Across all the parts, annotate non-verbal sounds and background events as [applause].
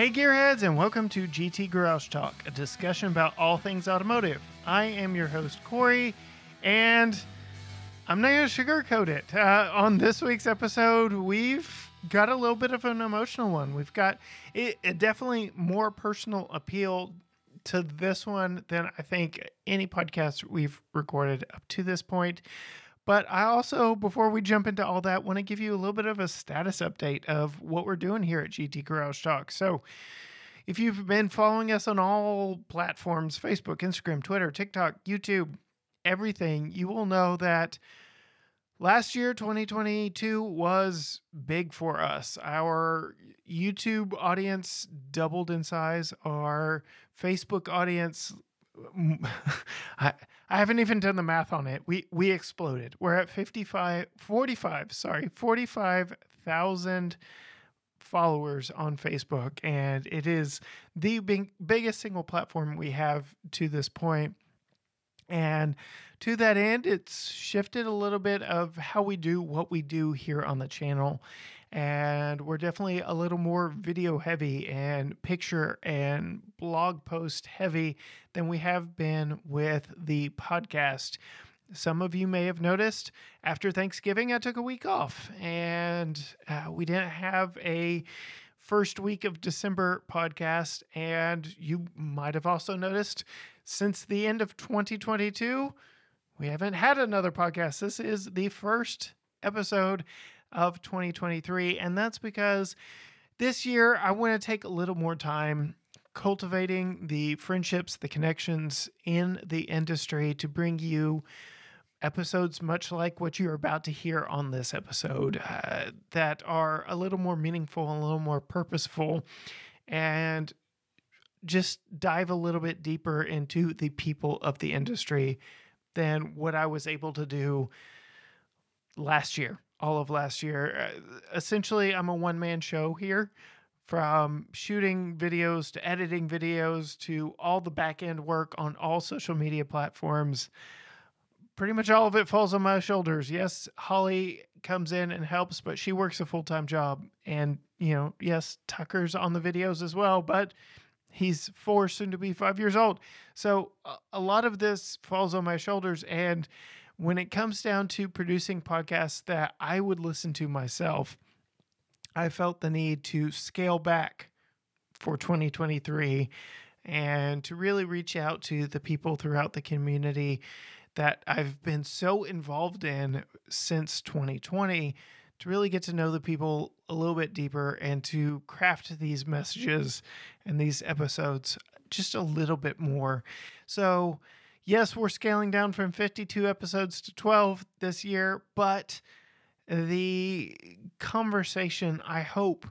Hey, Gearheads, and welcome to GT Garage Talk, a discussion about all things automotive. I am your host, Corey, and I'm not going to sugarcoat it. Uh, on this week's episode, we've got a little bit of an emotional one. We've got it, it definitely more personal appeal to this one than I think any podcast we've recorded up to this point. But I also, before we jump into all that, want to give you a little bit of a status update of what we're doing here at GT Garage Talk. So, if you've been following us on all platforms Facebook, Instagram, Twitter, TikTok, YouTube, everything, you will know that last year, 2022, was big for us. Our YouTube audience doubled in size, our Facebook audience [laughs] I, I haven't even done the math on it. We we exploded. We're at 55 45, sorry, 45,000 followers on Facebook and it is the big, biggest single platform we have to this point. And to that end, it's shifted a little bit of how we do what we do here on the channel and we're definitely a little more video heavy and picture and blog post heavy than we have been with the podcast. Some of you may have noticed after Thanksgiving, I took a week off and uh, we didn't have a first week of December podcast. And you might have also noticed since the end of 2022, we haven't had another podcast. This is the first episode of 2023. And that's because this year I want to take a little more time cultivating the friendships, the connections in the industry to bring you episodes much like what you're about to hear on this episode uh, that are a little more meaningful and a little more purposeful and just dive a little bit deeper into the people of the industry than what I was able to do last year all of last year. Uh, essentially, I'm a one man show here from shooting videos to editing videos to all the back end work on all social media platforms. Pretty much all of it falls on my shoulders. Yes, Holly comes in and helps, but she works a full time job. And, you know, yes, Tucker's on the videos as well, but he's four, soon to be five years old. So a lot of this falls on my shoulders. And, when it comes down to producing podcasts that I would listen to myself, I felt the need to scale back for 2023 and to really reach out to the people throughout the community that I've been so involved in since 2020 to really get to know the people a little bit deeper and to craft these messages and these episodes just a little bit more. So, yes, we're scaling down from 52 episodes to 12 this year, but the conversation, I hope,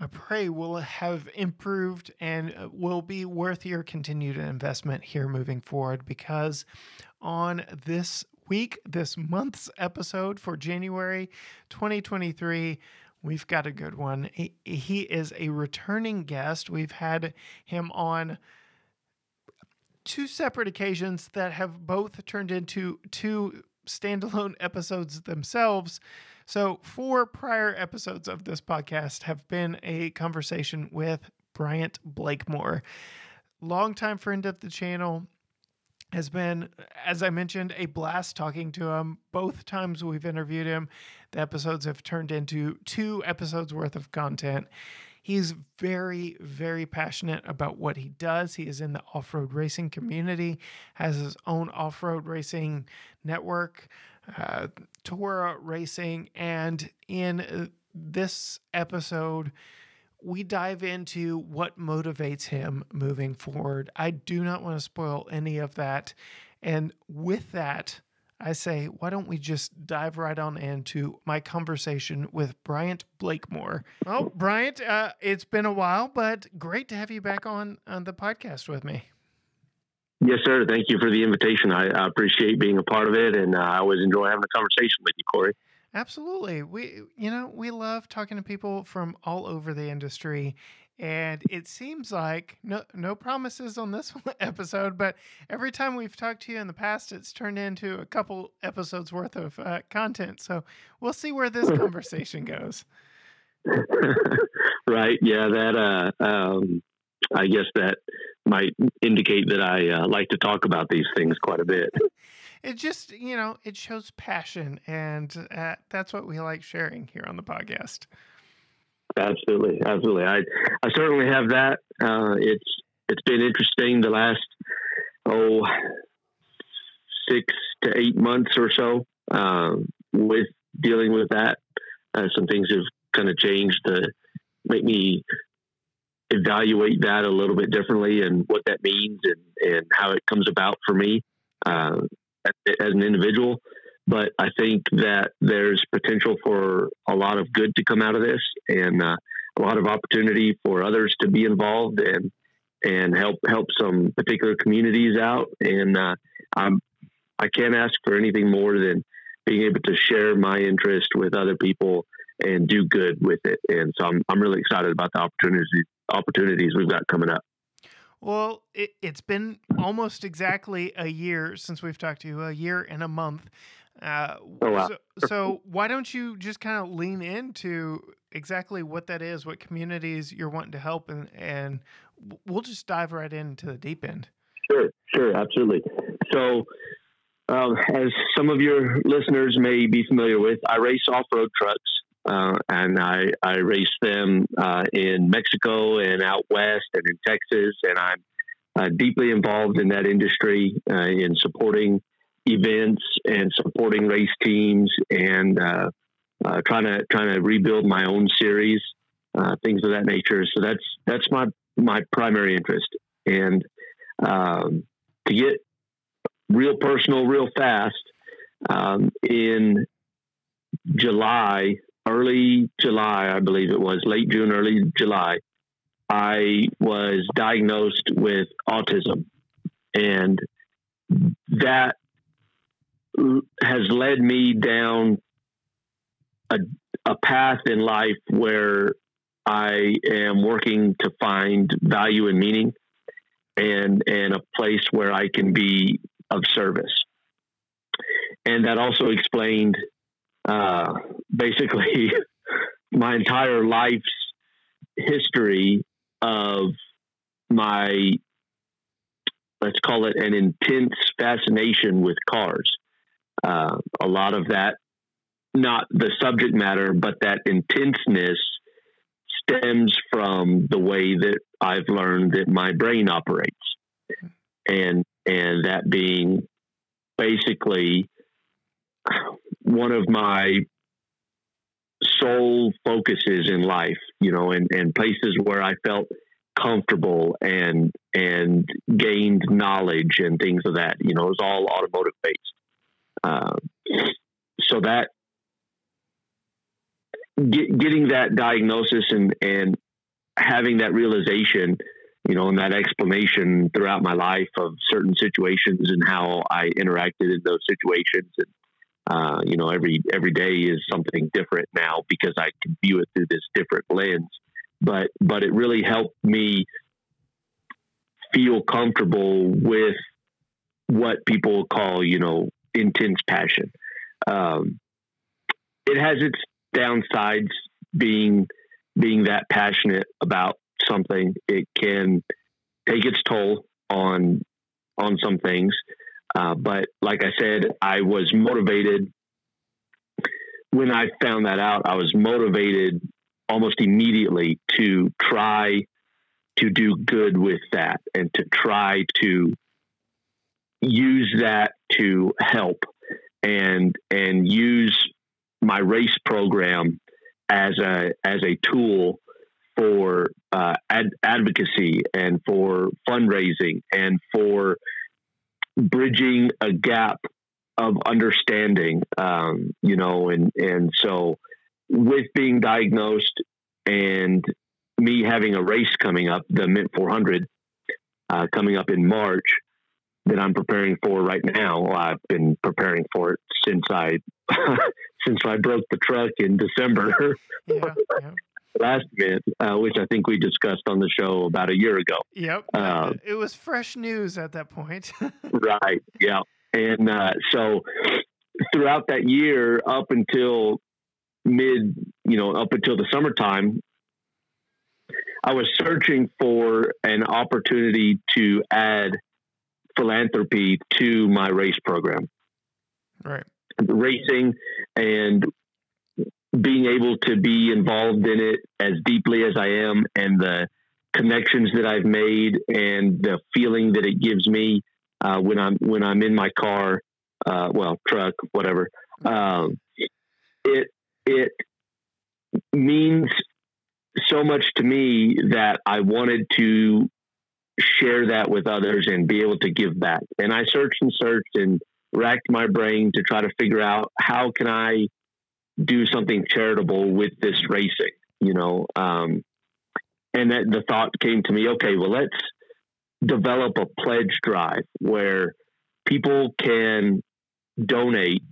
I pray, will have improved and uh, will be worth your continued investment here moving forward because on this week, this month's episode for January 2023, we've got a good one. He, he is a returning guest. We've had him on two separate occasions that have both turned into two standalone [laughs] episodes themselves. So, four prior episodes of this podcast have been a conversation with Bryant Blakemore, longtime friend of the channel. Has been, as I mentioned, a blast talking to him. Both times we've interviewed him, the episodes have turned into two episodes worth of content. He's very, very passionate about what he does. He is in the off road racing community, has his own off road racing network, uh, Torra Racing. And in this episode, we dive into what motivates him moving forward. I do not want to spoil any of that. And with that, I say, why don't we just dive right on into my conversation with Bryant Blakemore? Well, Bryant, uh, it's been a while, but great to have you back on, on the podcast with me. Yes, sir. Thank you for the invitation. I, I appreciate being a part of it, and uh, I always enjoy having a conversation with you, Corey. Absolutely. We, you know, we love talking to people from all over the industry, and it seems like no no promises on this [laughs] episode, but every time we've talked to you in the past, it's turned into a couple episodes worth of uh, content. So we'll see where this [laughs] conversation goes. [laughs] right. Yeah. That, uh, um, I guess that might indicate that I uh, like to talk about these things quite a bit. It just, you know, it shows passion, and uh, that's what we like sharing here on the podcast. Absolutely, absolutely. I I certainly have that. Uh, it's it's been interesting the last oh six to eight months or so um, with dealing with that. Uh, some things have kind of changed to make me evaluate that a little bit differently and what that means and, and how it comes about for me uh, as an individual. But I think that there's potential for a lot of good to come out of this and uh, a lot of opportunity for others to be involved and and help help some particular communities out. And uh, I'm I can't ask for anything more than being able to share my interest with other people and do good with it. And so I'm I'm really excited about the opportunities opportunities we've got coming up. Well, it, has been almost exactly a year since we've talked to you, a year and a month. Uh, oh, wow. so, so, why don't you just kind of lean into exactly what that is, what communities you're wanting to help, and, and we'll just dive right into the deep end. Sure, sure, absolutely. So, um, as some of your listeners may be familiar with, I race off road trucks. Uh, and I, I race them uh, in Mexico and out west and in Texas. And I'm uh, deeply involved in that industry uh, in supporting events and supporting race teams and uh, uh, trying to trying to rebuild my own series, things of that nature. So that's that's my my primary interest. And um, to get real personal, real fast, um, in July early July, I believe it was late June, early July, I was diagnosed with autism. And that has led me down a, a path in life where I am working to find value and meaning and, and a place where I can be of service. And that also explained uh, basically [laughs] my entire life's history of my let's call it an intense fascination with cars. Uh, a lot of that, not the subject matter, but that intenseness stems from the way that I've learned that my brain operates, and and that being basically one of my sole focuses in life, you know, and, and places where I felt comfortable and and gained knowledge and things of that. You know, it was all automotive based. Uh, so that get, getting that diagnosis and and having that realization, you know, and that explanation throughout my life of certain situations and how I interacted in those situations and uh, you know, every every day is something different now because I can view it through this different lens. But but it really helped me feel comfortable with what people call, you know, intense passion. Um, it has its downsides being being that passionate about something. It can take its toll on on some things. Uh, but like I said, I was motivated when I found that out. I was motivated almost immediately to try to do good with that and to try to use that to help and and use my race program as a as a tool for uh, ad- advocacy and for fundraising and for bridging a gap of understanding, um, you know, and and so with being diagnosed and me having a race coming up, the Mint 400 uh, coming up in March that I'm preparing for right now. I've been preparing for it since I [laughs] since I broke the truck in December. [laughs] Yeah, yeah last event, uh, which I think we discussed on the show about a year ago. Yep. Uh, it was fresh news at that point. [laughs] right. Yeah. And uh, so throughout that year, up until mid, you know, up until the summertime, I was searching for an opportunity to add philanthropy to my race program. Right. Racing and being able to be involved in it as deeply as I am and the connections that I've made and the feeling that it gives me uh, when I'm when I'm in my car, uh, well, truck, whatever. Um, it it means so much to me that I wanted to share that with others and be able to give back. And I searched and searched and racked my brain to try to figure out how can I do something charitable with this racing, you know. Um, and that the thought came to me, okay, well, let's develop a pledge drive where people can donate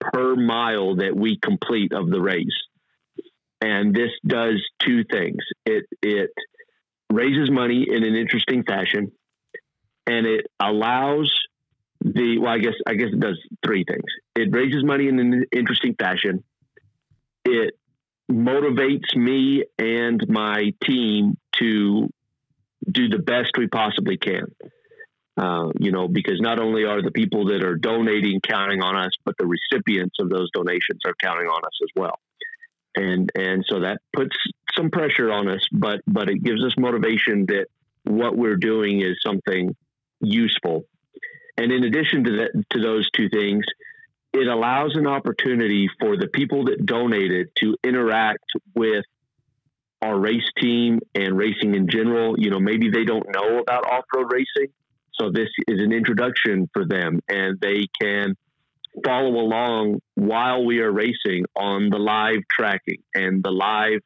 per mile that we complete of the race. And this does two things. It it raises money in an interesting fashion and it allows the well, I guess I guess it does three things. It raises money in an interesting fashion. It motivates me and my team to do the best we possibly can. Uh, you know, because not only are the people that are donating counting on us, but the recipients of those donations are counting on us as well. And and so that puts some pressure on us, but but it gives us motivation that what we're doing is something useful. And in addition to that, to those two things, it allows an opportunity for the people that donated to interact with our race team and racing in general. You know, maybe they don't know about off road racing. So this is an introduction for them and they can follow along while we are racing on the live tracking and the live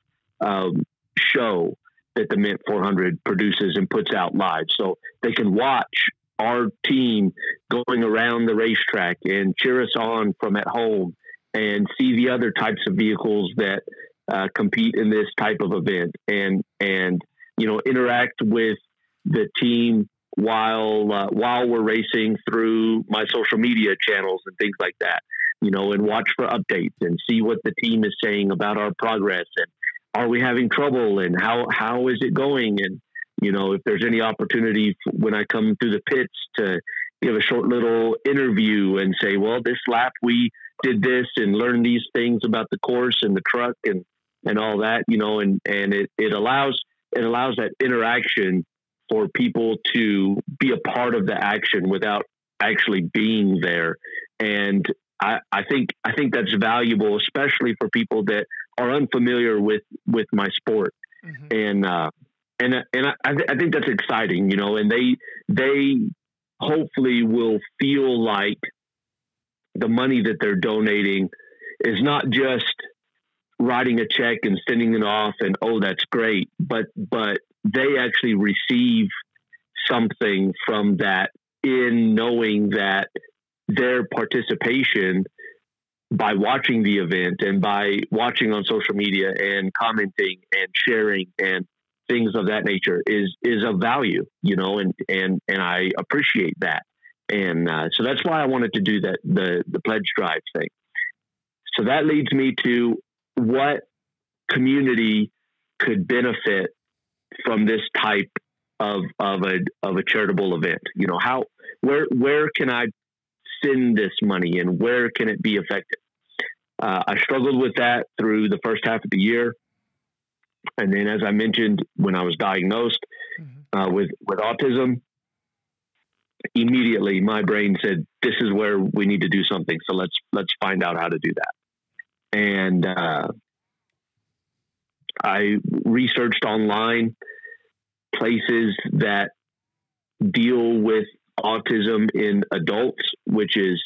um, show that the Mint 400 produces and puts out live. So they can watch our team going around the racetrack and cheer us on from at home and see the other types of vehicles that uh, compete in this type of event and and you know interact with the team while uh, while we're racing through my social media channels and things like that you know and watch for updates and see what the team is saying about our progress and are we having trouble and how how is it going and you know, if there's any opportunity when I come through the pits to give a short little interview and say, well, this lap we did this and learned these things about the course and the truck and, and all that, you know, and, and it, it allows, it allows that interaction for people to be a part of the action without actually being there. And I, I think, I think that's valuable, especially for people that are unfamiliar with, with my sport. Mm-hmm. And, uh, and and I, I think that's exciting, you know. And they they hopefully will feel like the money that they're donating is not just writing a check and sending it off and oh that's great but but they actually receive something from that in knowing that their participation by watching the event and by watching on social media and commenting and sharing and things of that nature is is of value, you know, and and and I appreciate that, and uh, so that's why I wanted to do that the the pledge drive thing. So that leads me to what community could benefit from this type of of a of a charitable event. You know, how where where can I send this money and where can it be effective? Uh, I struggled with that through the first half of the year. And then, as I mentioned, when I was diagnosed mm-hmm. uh, with with autism, immediately my brain said, "This is where we need to do something. So let's let's find out how to do that." And uh, I researched online places that deal with autism in adults, which is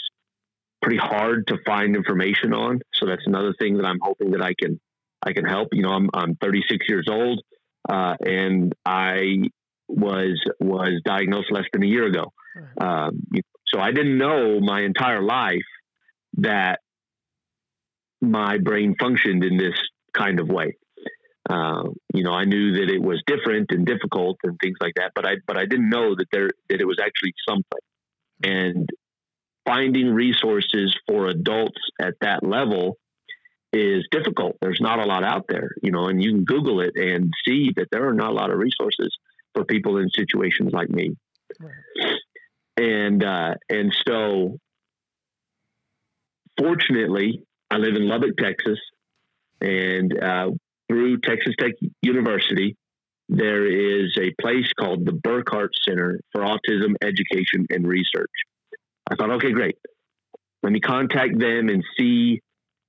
pretty hard to find information on. So that's another thing that I'm hoping that I can I can help. You know, I'm I'm 36 years old, uh, and I was was diagnosed less than a year ago. Um, so I didn't know my entire life that my brain functioned in this kind of way. Uh, you know, I knew that it was different and difficult and things like that, but I but I didn't know that there that it was actually something. And finding resources for adults at that level is difficult. There's not a lot out there, you know, and you can Google it and see that there are not a lot of resources for people in situations like me. Right. And uh, and so, fortunately, I live in Lubbock, Texas, and uh, through Texas Tech University, there is a place called the Burkhart Center for Autism Education and Research. I thought, okay, great. Let me contact them and see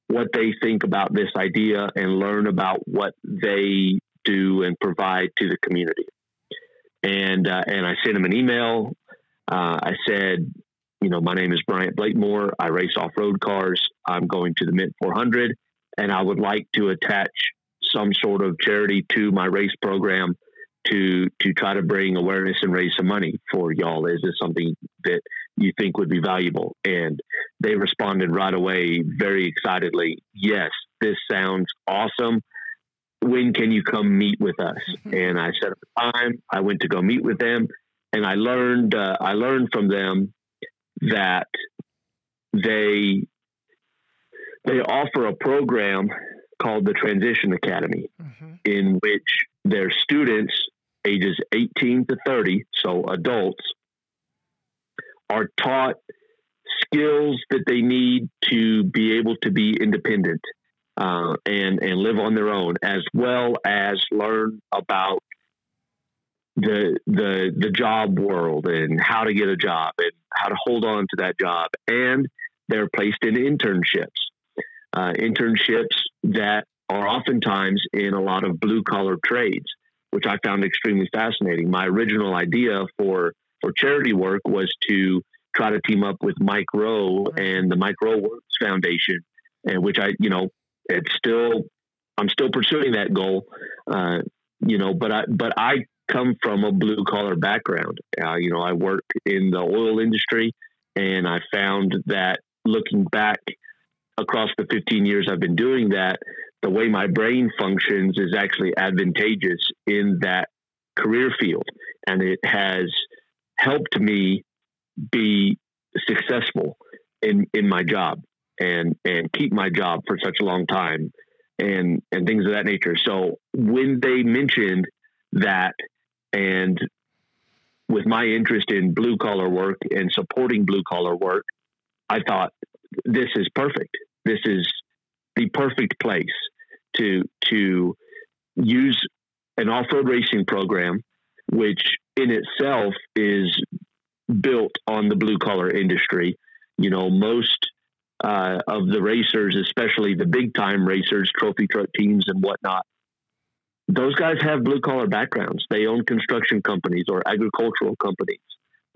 what they think about this idea and learn about what they do and provide to the community. And uh, and I sent them an email. Uh, I said, you know, my name is Bryant Blakemore. I race off road cars. I'm going to the Mint 400, and I would like to attach some sort of charity to my race program to to try to bring awareness and raise some money for y'all. Is this something that you think would be valuable? And they responded right away, very excitedly. Yes, this sounds awesome. When can you come meet with us? and I set up a time. I went to go meet with them, and I learned uh, I learned from them that they they offer a program called the Transition Academy, mm-hmm. in which their students, ages 18 to 30, so adults, are taught skills that they need to be able to be independent uh, and and live on their own, as well as learn about the the the job world and how to get a job and how to hold on to that job. And they're placed in internships, uh, internships that are oftentimes in a lot of blue collar trades, which I found extremely fascinating. My original idea for for charity work was to try to team up with Mike Rowe and the Mike Rowe Works Foundation, and which I, you know, it's still I'm still pursuing that goal. Uh, you know, but I but I come from a blue collar background. Uh, you know, I work in the oil industry, and I found that looking back across the 15 years I've been doing that, the way my brain functions is actually advantageous in that career field. And it has helped me be successful in, in my job and, and keep my job for such a long time and, and things of that nature. So when they mentioned that and with my interest in blue collar work and supporting blue collar work, I thought this is perfect this is the perfect place to to use an off-road racing program which in itself is built on the blue collar industry you know most uh, of the racers especially the big time racers trophy truck teams and whatnot those guys have blue collar backgrounds they own construction companies or agricultural companies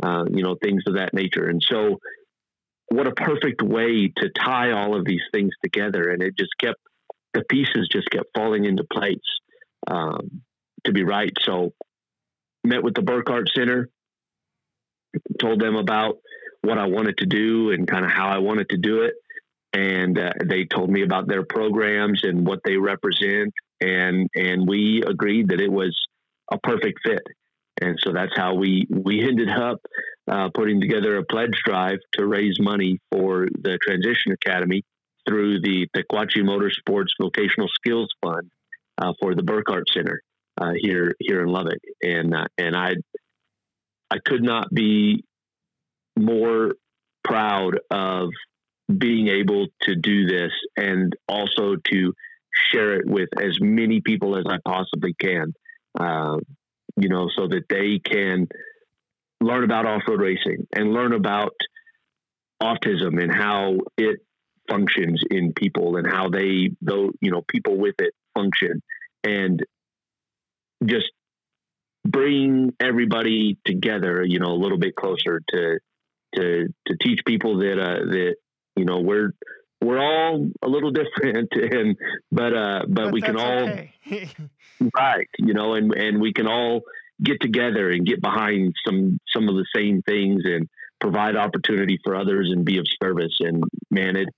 uh, you know things of that nature and so what a perfect way to tie all of these things together. And it just kept, the pieces just kept falling into place um, to be right. So, met with the Burkhart Center, told them about what I wanted to do and kind of how I wanted to do it. And uh, they told me about their programs and what they represent. And, and we agreed that it was a perfect fit. And so that's how we, we ended up uh, putting together a pledge drive to raise money for the Transition Academy through the Taquache Motorsports Vocational Skills Fund uh, for the Burkhart Center uh, here here in Lubbock, and uh, and I I could not be more proud of being able to do this and also to share it with as many people as I possibly can. Uh, you know, so that they can learn about off-road racing and learn about autism and how it functions in people and how they though you know people with it function and just bring everybody together you know a little bit closer to to to teach people that uh that you know we're we're all a little [laughs] different and but uh but, but we can all okay. [laughs] right you know and and we can all get together and get behind some some of the same things and provide opportunity for others and be of service. And man, it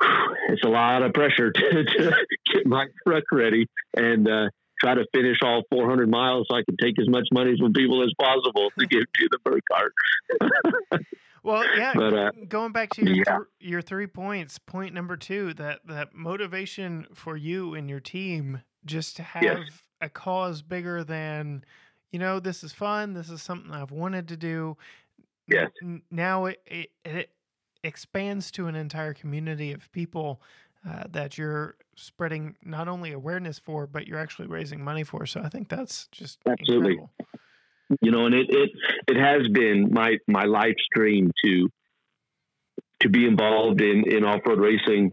[sighs] it's a lot of pressure [laughs] to, to get my truck ready and uh, try to finish all 400 miles so I can take as much money from people as possible to give to the Burkhart. [laughs] Well, yeah. But, uh, going back to your yeah. th- your three points, point number two, that that motivation for you and your team just to have Yes. a cause bigger than, you know, this is fun. This is something I've wanted to do. Yes. Now it, it it expands to an entire community of people uh, that you're spreading not only awareness for, but you're actually raising money for. So I think that's just Absolutely. incredible. you know, and it, it, it has been my, my life's dream to, to be involved in, in off-road racing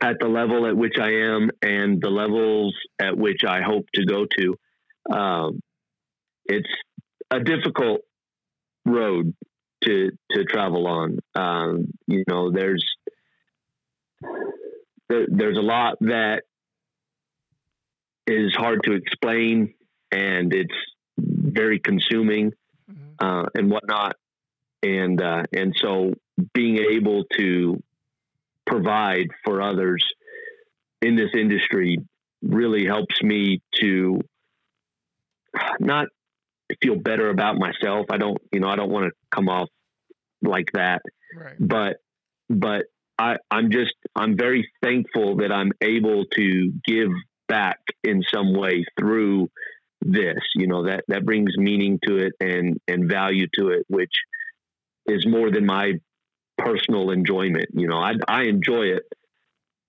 at the level at which I am and the levels at which I hope to go to. Um, it's a difficult road to, to travel on. Um, you know, there's, there, there's a lot that is hard to explain and it's very consuming Mhm. uh, and whatnot. And uh, and so being able to provide for others in this industry really helps me to not feel better about myself. I don't, you know, I don't want to come off like that, Right. but but I, I'm just I'm very thankful that I'm able to give back in some way through this. You know that that brings meaning to it and and value to it, which is more than my personal enjoyment. You know, I I enjoy it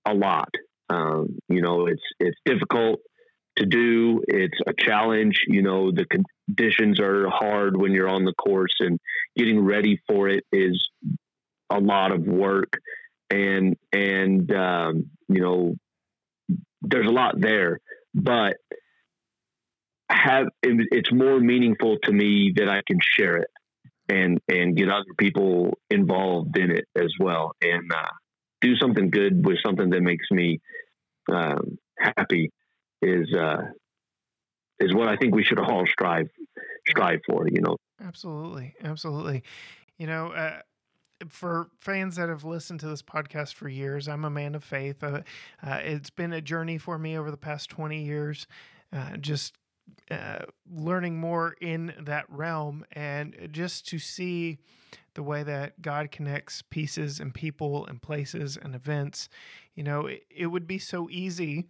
a lot. Um, you know, it's it's difficult to do. It's a challenge. You know, the conditions are hard when you're on the course, and getting ready for it is a lot of work. And and um, you know, there's a lot there, but have it's more meaningful to me that I can share it and and get other people involved in it as well, and uh, do something good with something that makes me um, happy is uh, is what I think we should all strive strive for. You know, Absolutely, absolutely. You know, uh, for fans that have listened to this podcast for years, I'm a man of faith. Uh, uh, it's been a journey for me over the past 20 years, uh, just uh, learning more in that realm and just to see the way that God connects pieces and people and places and events. You know, it, it would be so easy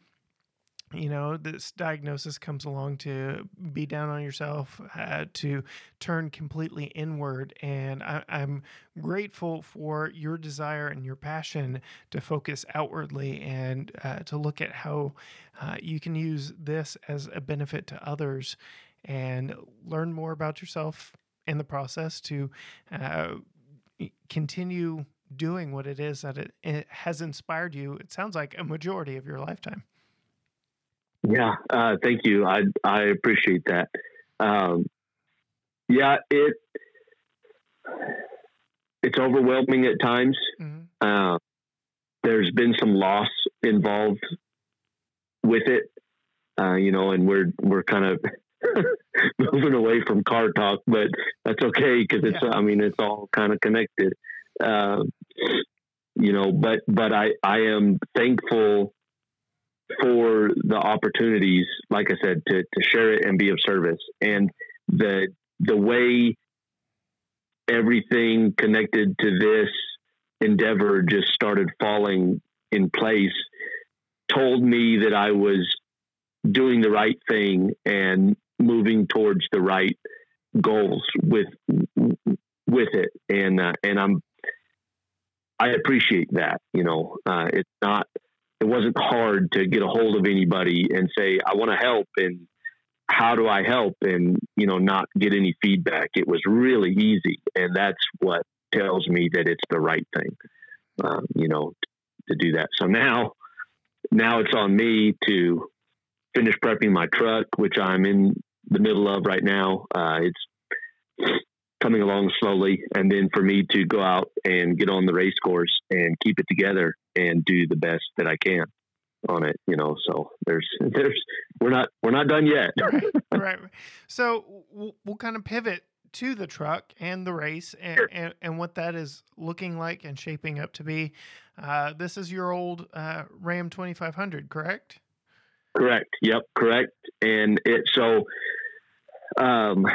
you know this diagnosis comes along to be down on yourself uh, to turn completely inward and I, i'm grateful for your desire and your passion to focus outwardly and uh, to look at how uh, you can use this as a benefit to others and learn more about yourself in the process to uh, continue doing what it is that it, it has inspired you it sounds like a majority of your lifetime Yeah, uh, thank you. I I appreciate that. Um, yeah, it it's overwhelming at times. Mhm. Uh, there's been some loss involved with it, uh, you know, and we're we're kind of [laughs] moving away from car talk, but that's okay because it's Yeah. I mean it's all kind of connected. Uh, you know, but but I I am thankful for the opportunities, like I said, to to share it and be of service, and the the way everything connected to this endeavor just started falling in place told me that I was doing the right thing and moving towards the right goals with with it. And uh, and I'm I appreciate that you know uh, it's not it wasn't hard to get a hold of anybody and say I want to help and how do I help? and you know not get any feedback. It was really easy and that's what tells me that it's the right thing um, you know to do that. So now now it's on me to finish prepping my truck which I'm in the middle of right now. Uh, it's coming along slowly and then for me to go out and get on the race course and keep it together and do the best that I can on it you know so there's [laughs] there's we're not we're not done yet [laughs] right, right. [laughs] So we'll, we'll kind of pivot to the truck and the race and, Sure. and, and what that is looking like and shaping up to be. Uh, this is your old uh, Ram 2500, correct? Correct. Yep. Correct. And it so um,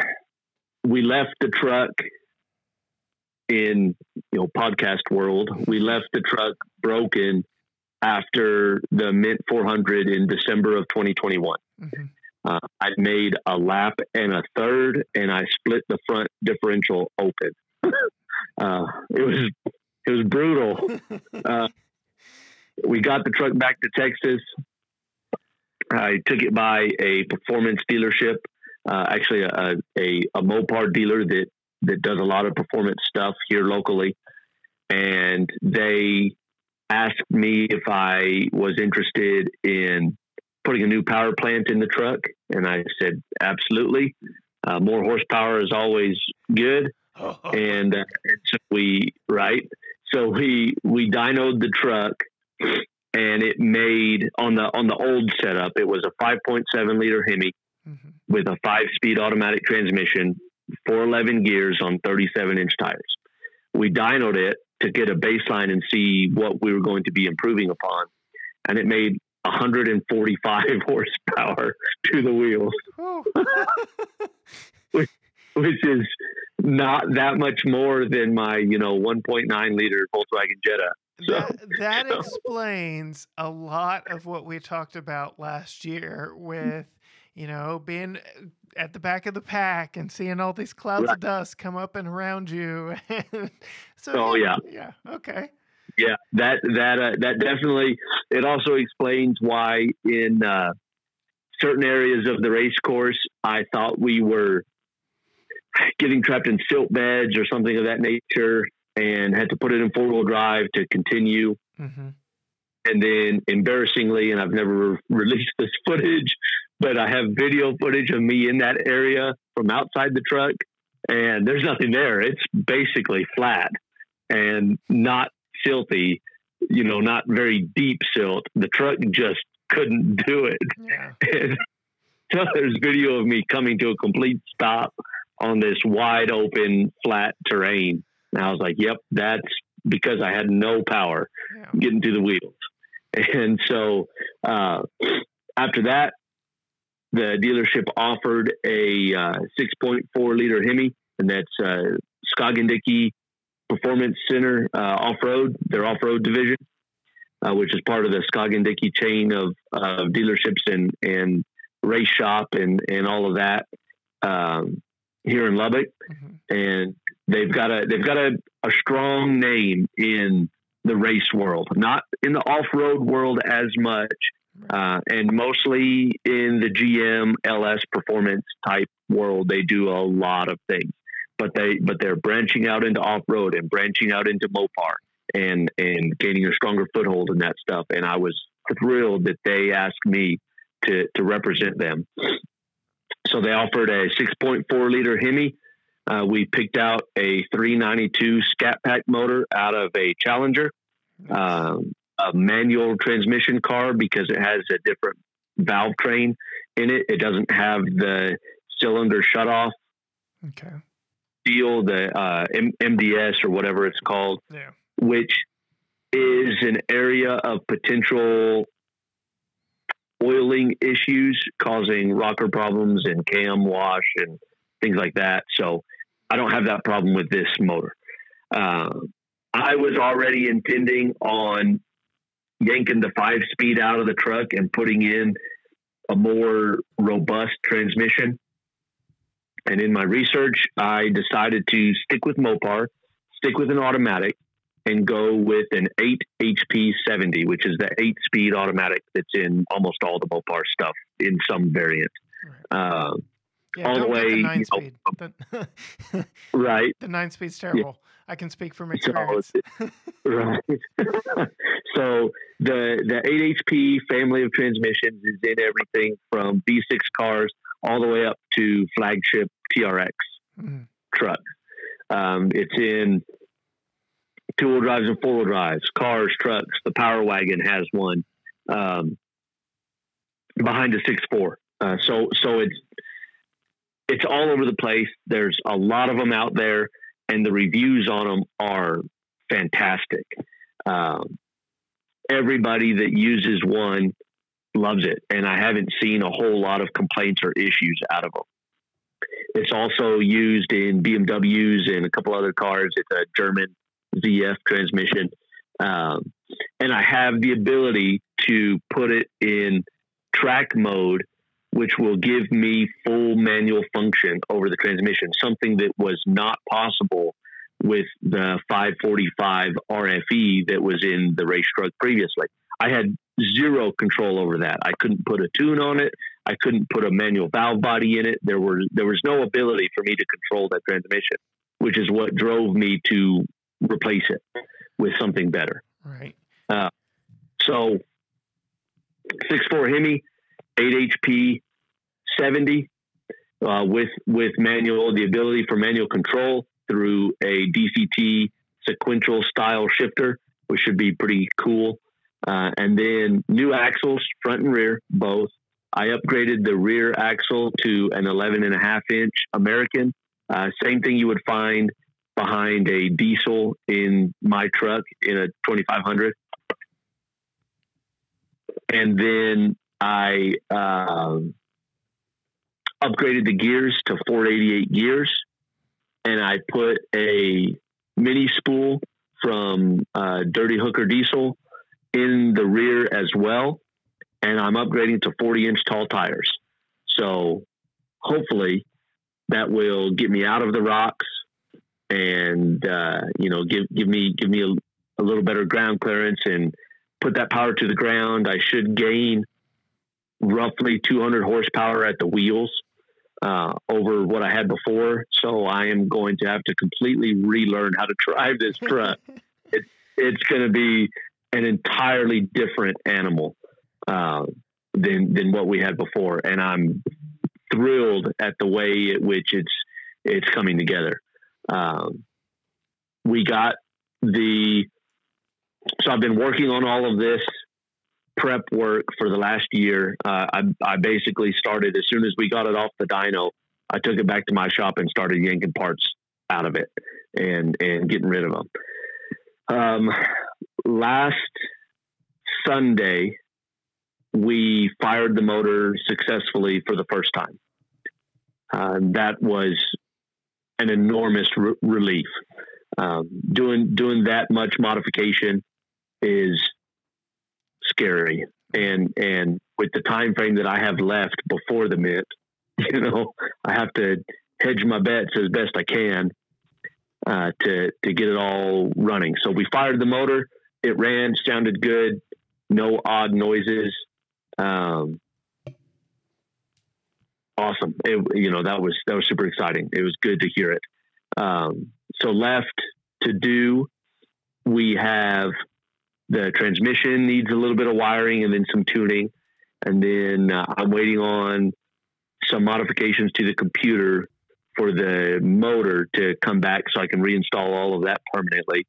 we left the truck in you know podcast world. We left the truck broken after the Mint 400 in December of 2021. Mm-hmm. Uh, I made a lap and a third, and I split the front differential open. [laughs] uh, it was it was brutal. [laughs] Uh, we got the truck back to Texas. I took it by a performance dealership, uh, actually a, a, a Mopar dealer that that does a lot of performance stuff here locally, and they asked me if I was interested in putting a new power plant in the truck, and I said absolutely. Uh, more horsepower is always good, [laughs] and, uh, and so we right. So we we dynoed the truck, and it made on the on the old setup. It was a 5.7 liter Hemi mm-hmm. with a five speed automatic transmission, 411 gears on 37 inch tires. We dynoed it to get a baseline and see what we were going to be improving upon, and it made 145 [laughs] horsepower to the wheels, [laughs] which, which is not that much more than my, you know, 1.9 liter Volkswagen Jetta. So, that, that explains a lot of what we talked about last year with, you know, being at the back of the pack and seeing all these clouds right. of dust come up and around you. [laughs] so, oh yeah, yeah, okay. Yeah, that that uh, that definitely. It also explains why in uh, certain areas of the race course, I thought we were getting trapped in silt beds or something of that nature, and had to put it in four wheel drive to continue. Mm-hmm. And then, embarrassingly, and I've never released this [laughs] footage, but I have video footage of me in that area from outside the truck, and there's nothing there. It's basically flat and not silty, you know, not very deep silt. The truck just couldn't do it. Yeah. [laughs] so there's video of me coming to a complete stop on this wide open flat terrain. And I was like, yep, that's because I had no power yeah. getting to the wheels. And so uh, [sniffs] after that, the dealership offered a uh, 6.4 liter Hemi, and that's uh, Dickey Performance Center uh, Off Road, their off road division, uh, which is part of the Dickey chain of, of dealerships and, and race shop and, and all of that um, here in Lubbock. Mm-hmm. And they've got a they've got a, a strong name in the race world, not in the off road world as much, uh, and mostly in the GM LS performance type world. They do a lot of things but they but they're branching out into off road and branching out into Mopar and and gaining a stronger foothold in that stuff. And I was thrilled that they asked me to to represent them. So they offered a 6.4 liter Hemi. Uh, we picked out a 392 Scat Pack motor out of a Challenger, um, a manual transmission car because it has a different valve train in it. It doesn't have the cylinder shut off. Okay deal, the uh, M- MDS or whatever it's called, yeah. which is an area of potential oiling issues causing rocker problems and cam wash and things like that. So I don't have that problem with this motor. Uh, I was already intending on yanking the five speed out of the truck and putting in a more robust transmission. And in my research, I decided to stick with Mopar, stick with an automatic, and go with an 8 HP 70, which is the 8 speed automatic that's in almost all the Mopar stuff in some variant. Right. Uh, yeah, all the way. The nine speed. Know, the, [laughs] right. The nine speed's terrible. Yeah. I can speak from [laughs] experience. So, right. [laughs] so the the 8 HP family of transmissions is in everything from V6 cars all the way up to flagship TRX mm. trucks. Um, it's in two wheel drives and four wheel drives, cars, trucks. The Power Wagon has one um, behind a six four. Uh, so so it's it's all over the place. There's a lot of them out there, and the reviews on them are fantastic. Um, everybody that uses one loves it, and I haven't seen a whole lot of complaints or issues out of them. It's also used in BMWs and a couple other cars. It's a German ZF transmission. Um, and I have the ability to put it in track mode, which will give me full manual function over the transmission, something that was not possible with the 545 RFE that was in the race truck previously. I had zero control over that. I couldn't put a tune on it. I couldn't put a manual valve body in it. There were there was no ability for me to control that transmission, which is what drove me to replace it with something better. Right. Uh, so six four Hemi, eight HP, seventy uh, with with manual the ability for manual control through a DCT sequential style shifter, which should be pretty cool. Uh, and then new axles, front and rear, both. I upgraded the rear axle to an 11 and a half inch American. Uh, same thing you would find behind a diesel in my truck in a 2500. And then I um, upgraded the gears to 488 gears, and I put a mini spool from uh, Dirty Hooker Diesel in the rear as well. And I'm upgrading to 40 inch tall tires. So hopefully that will get me out of the rocks and, uh, you know, give, give me, give me a, a little better ground clearance and put that power to the ground. I should gain roughly 200 horsepower at the wheels uh, over what I had before. So I am going to have to completely relearn how to drive this [laughs] truck. it, it's going to be an entirely different animal uh, than than what we had before, and I'm thrilled at the way at which it's it's coming together. Um, we got the so I've been working on all of this prep work for the last year. Uh, I, I basically started as soon as we got it off the dyno. I took it back to my shop and started yanking parts out of it and and getting rid of them. Um, last Sunday, we fired the motor successfully for the first time. Uh, that was an enormous re- relief. Um, doing doing that much modification is scary, and and with the time frame that I have left before the Mint, [laughs] you know, I have to hedge my bets as best I can uh, to to get it all running. So we fired the motor. It ran, sounded good, no odd noises. Um, awesome. It, you know that was that was super exciting. It was good to hear it. Um, so left to do, we have the transmission needs a little bit of wiring and then some tuning, and then uh, I'm waiting on some modifications to the computer for the motor to come back so I can reinstall all of that permanently.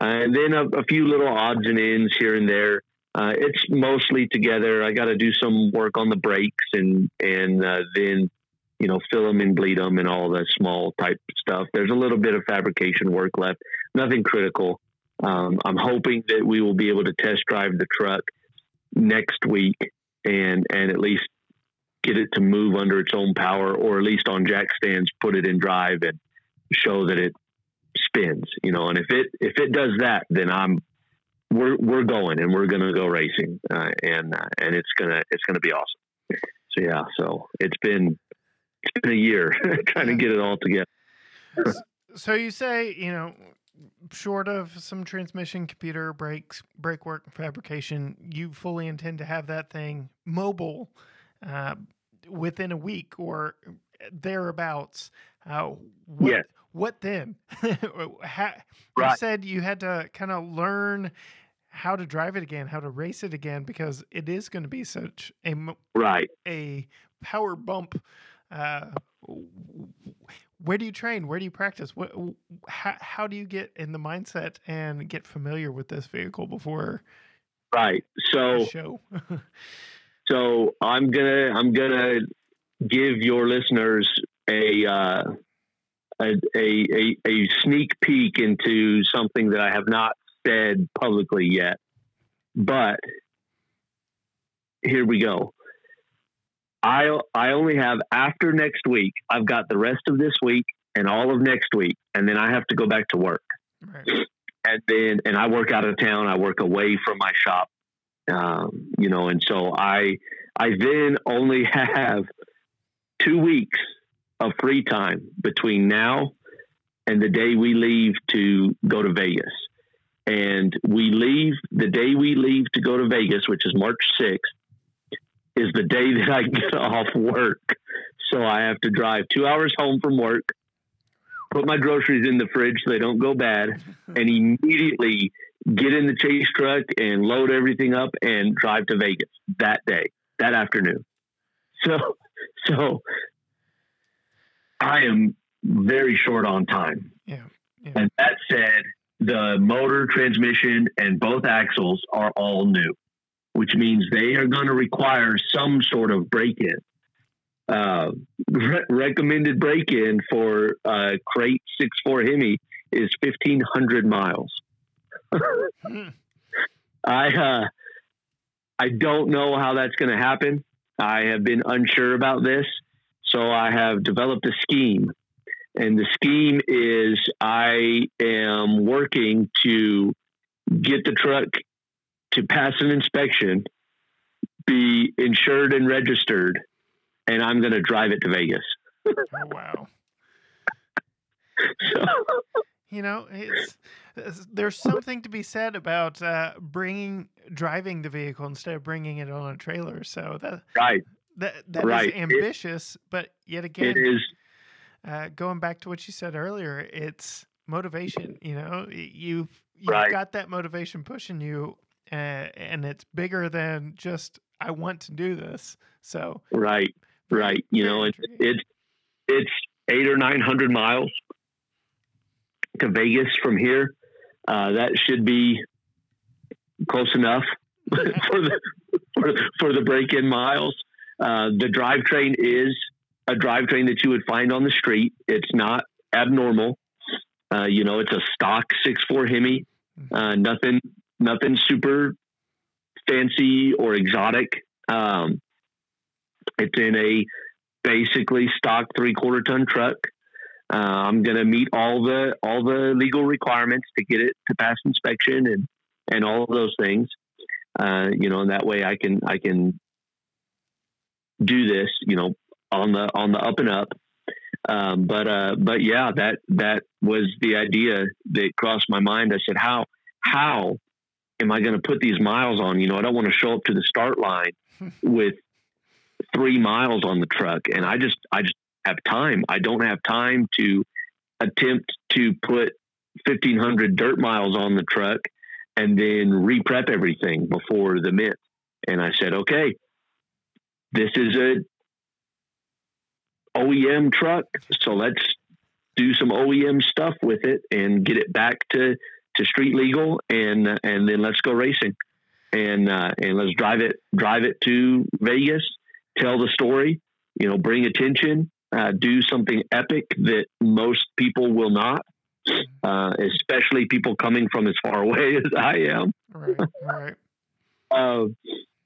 Uh, and then a, a, few little odds and ends here and there. Uh, it's mostly together. I got to do some work on the brakes and and uh, then you know fill them and bleed them and all the small type stuff. There's a little bit of fabrication work left. Nothing critical. Um, I'm hoping that we will be able to test drive the truck next week and and at least get it to move under its own power, or at least on jack stands, put it in drive and show that it spins. You know, and if it if it does that, then I'm we're we're going and we're going to go racing, uh, and uh, and it's gonna it's gonna be awesome. So yeah, so it's been it's been a year [laughs] trying to get it all together. so you say you know short of some transmission, computer, brakes, brake work, fabrication, you fully intend to have that thing mobile uh, within a week or thereabouts. Uh, what, yeah. what then? [laughs] how, right. You said you had to kind of learn how to drive it again, how to race it again, because it is going to be such a right a power bump. Uh, where do you train? Where do you practice? What, how, how do you get in the mindset and get familiar with this vehicle before? Right. So show. [laughs] So I'm gonna I'm gonna give your listeners a uh, a, a, a sneak peek into something that I have not said publicly yet, but here we go. I I only have after next week. I've got the rest of this week and all of next week, and then I have to go back to work. Right. And then and I work out of town. I work away from my shop. Um, you know, and so I I then only [laughs] have two weeks of free time between now and the day we leave to go to Vegas. And we leave the day we leave to go to Vegas, which is March 6th, is the day that I get [laughs] off work. So I have to drive two hours home from work, put my groceries in the fridge so they don't go bad, [laughs] and immediately get in the chase truck and load everything up and drive to Vegas that day, that afternoon. So, [laughs] so I am very short on time. Yeah. yeah. And that said, the motor, transmission, and both axles are all new, which means they are going to require some sort of break in. Uh, re- recommended break in for uh, crate six four Hemi is 1,500 miles. Hmm. I uh, I don't know how that's going to happen. I have been unsure about this, so I have developed a scheme, and the scheme is I am working to get the truck to pass an inspection, be insured and registered, and I'm going to drive it to Vegas. Oh, wow. [laughs] So, You know, it's, there's something to be said about uh, bringing driving the vehicle instead of bringing it on a trailer. So that right, that that is Right. It- ambitious, but yet again, it is uh, going back to what you said earlier, it's motivation. You know, you've you've Right. got that motivation pushing you, and it's bigger than just I want to do this. So right, right. You know, very it, it's it's eight or nine hundred miles to Vegas from here. Uh, that should be close enough [laughs] for the for, for the break-in miles. Uh, the drivetrain is a drivetrain that you would find on the street. It's not abnormal. Uh, you know, it's a stock six four Hemi. Uh, nothing, nothing super fancy or exotic. Um, it's in a basically stock three quarter ton truck. Uh, I'm going to meet all the all the legal requirements to get it to pass inspection and and all of those things. Uh, you know, and that way I can I can do this. You know, on the on the up and up. Um, but uh, but yeah, that that was the idea that crossed my mind. I said, how how am I going to put these miles on? You know, I don't want to show up to the start line [laughs] with three miles on the truck, and I just I just have time. I don't have time to attempt to put fifteen hundred dirt miles on the truck and then re-prep everything before the Mint. And I said, okay, this is a OEM truck, so let's do some OEM stuff with it and get it back to to street legal, and and then let's go racing, and uh, and let's drive it drive it to Vegas, tell the story, you know, bring attention, uh, do something epic that most people will not, uh, especially people coming from as far [laughs] away as I am right, right. [laughs] uh,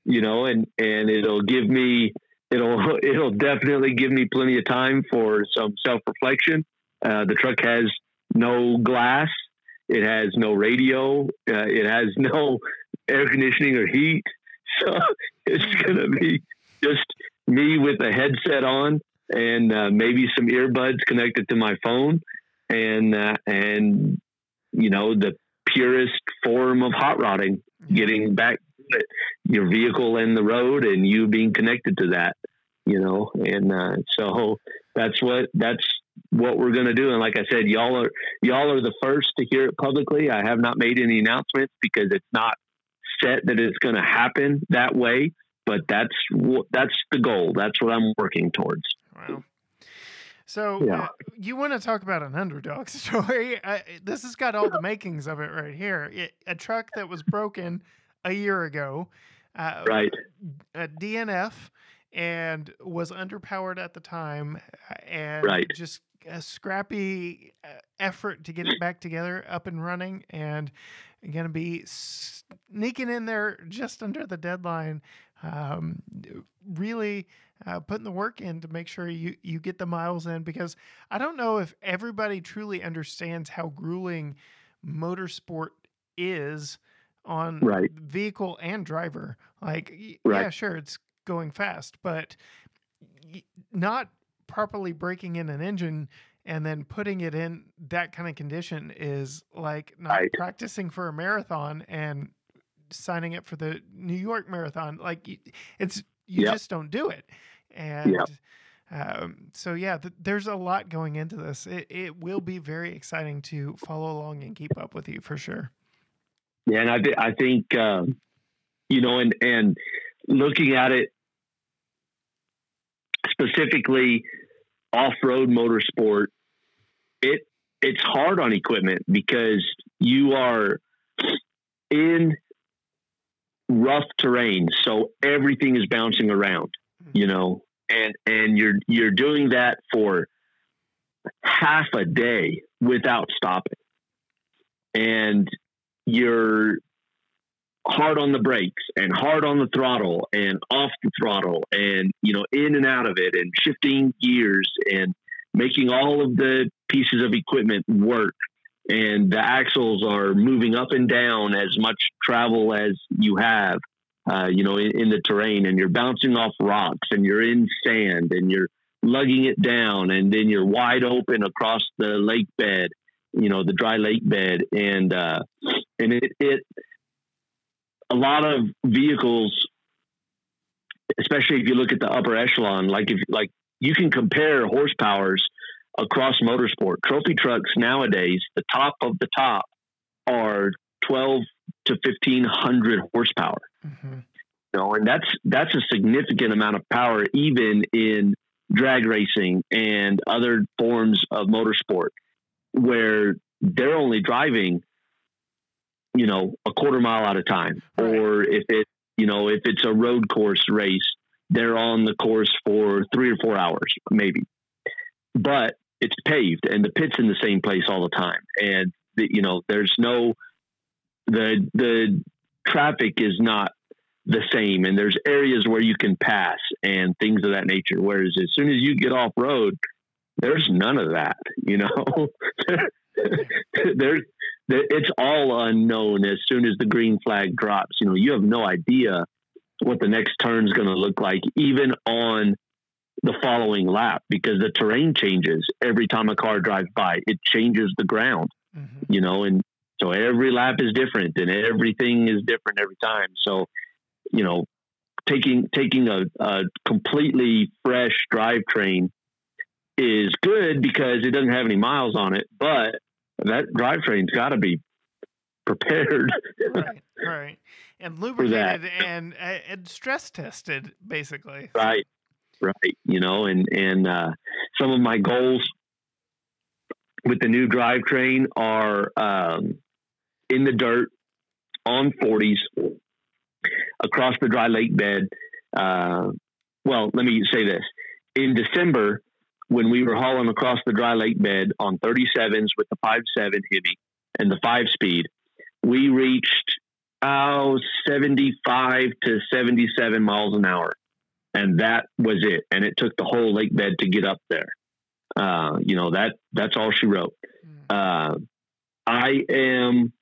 you know, and and it'll give me it'll it'll definitely give me plenty of time for some self reflection. Uh, the truck has no glass, it has no radio, uh, it has no air conditioning or heat, [laughs] so it's gonna be just me with a headset on and uh, maybe some earbuds connected to my phone, and uh, and you know the purest form of hot rodding getting back your vehicle in the road and you being connected to that, you know, and uh, so that's what that's what we're going to do. And like I said, y'all are y'all are the first to hear it publicly. I have not made any announcements because it's not set that it's going to happen that way. But that's that's the goal. That's what I'm working towards. Wow. So Yeah. uh, you want to talk about an underdog [laughs] story? I, this has got all the makings of it right here. It, a truck that was broken a year ago, uh, Right. a DNF, and was underpowered at the time, uh, and Right. just a scrappy uh, effort to get it back together, up and running, and going to be sneaking in there just under the deadline. um, really uh, putting the work in to make sure you, you get the miles in because I don't know if everybody truly understands how grueling motorsport is on Right. vehicle and driver. Like, Right. yeah, sure, it's going fast, but not properly breaking in an engine and then putting it in that kind of condition is like not Right. practicing for a marathon and signing up for the New York Marathon. Like, it's you Yep. just don't do it. And um, so, yeah, th- there's a lot going into this. It, it will be very exciting to follow along and keep up with you for sure. Yeah, and I, th- I think um, you know, and and looking at it specifically off-road motorsport, it it's hard on equipment because you are in rough terrain, so everything is bouncing around, hmm. you know, and and you're you're doing that for half a day without stopping, and you're hard on the brakes and hard on the throttle and off the throttle and you know in and out of it and shifting gears and making all of the pieces of equipment work. And the axles are moving up and down as much travel as you have uh, you know in, in the terrain and you're bouncing off rocks and you're in sand and you're lugging it down and then you're wide open across the lake bed you know the dry lake bed. And uh and it, it a lot of vehicles especially if you look at the upper echelon like if like you can compare horsepowers across motorsport. Trophy trucks nowadays the top of the top are 12 to 1500 horsepower. Hmm you know, and that's that's a significant amount of power even in drag racing and other forms of motorsport where they're only driving you know a quarter mile at a time. Right. or if it you know if it's a road course race they're on the course for 3 or 4 hours maybe. But it's paved and the pit's in the same place all the time. And the, you know there's no the the traffic is not the same and there's areas where you can pass and things of that nature. Whereas as soon as you get off road there's none of that you know? [laughs] [laughs] There's there, it's all unknown as soon as the green flag drops. You know you have no idea what the next turn is going to look like even on the following lap because the terrain changes every time a car drives by. It changes the ground hmm you know, and so every lap is different and everything is different every time. So, you know, taking taking a, a completely fresh drivetrain is good because it doesn't have any miles on it, but that drivetrain's got to be prepared. right, right, and [laughs] lubricated and uh, and stress tested, basically. right, right. You know, and and uh, some of my goals with the new drivetrain are um, in the dirt on 40s across the dry lake bed. Uh, well, let me say this: in December, when we were hauling across the dry lake bed on 37s with the 5.7 Hemi and the five speed, we reached oh 75 to 77 miles an hour, and that was it. And it took the whole lake bed to get up there. Uh, you know that that's all she wrote. Mm. Uh, I am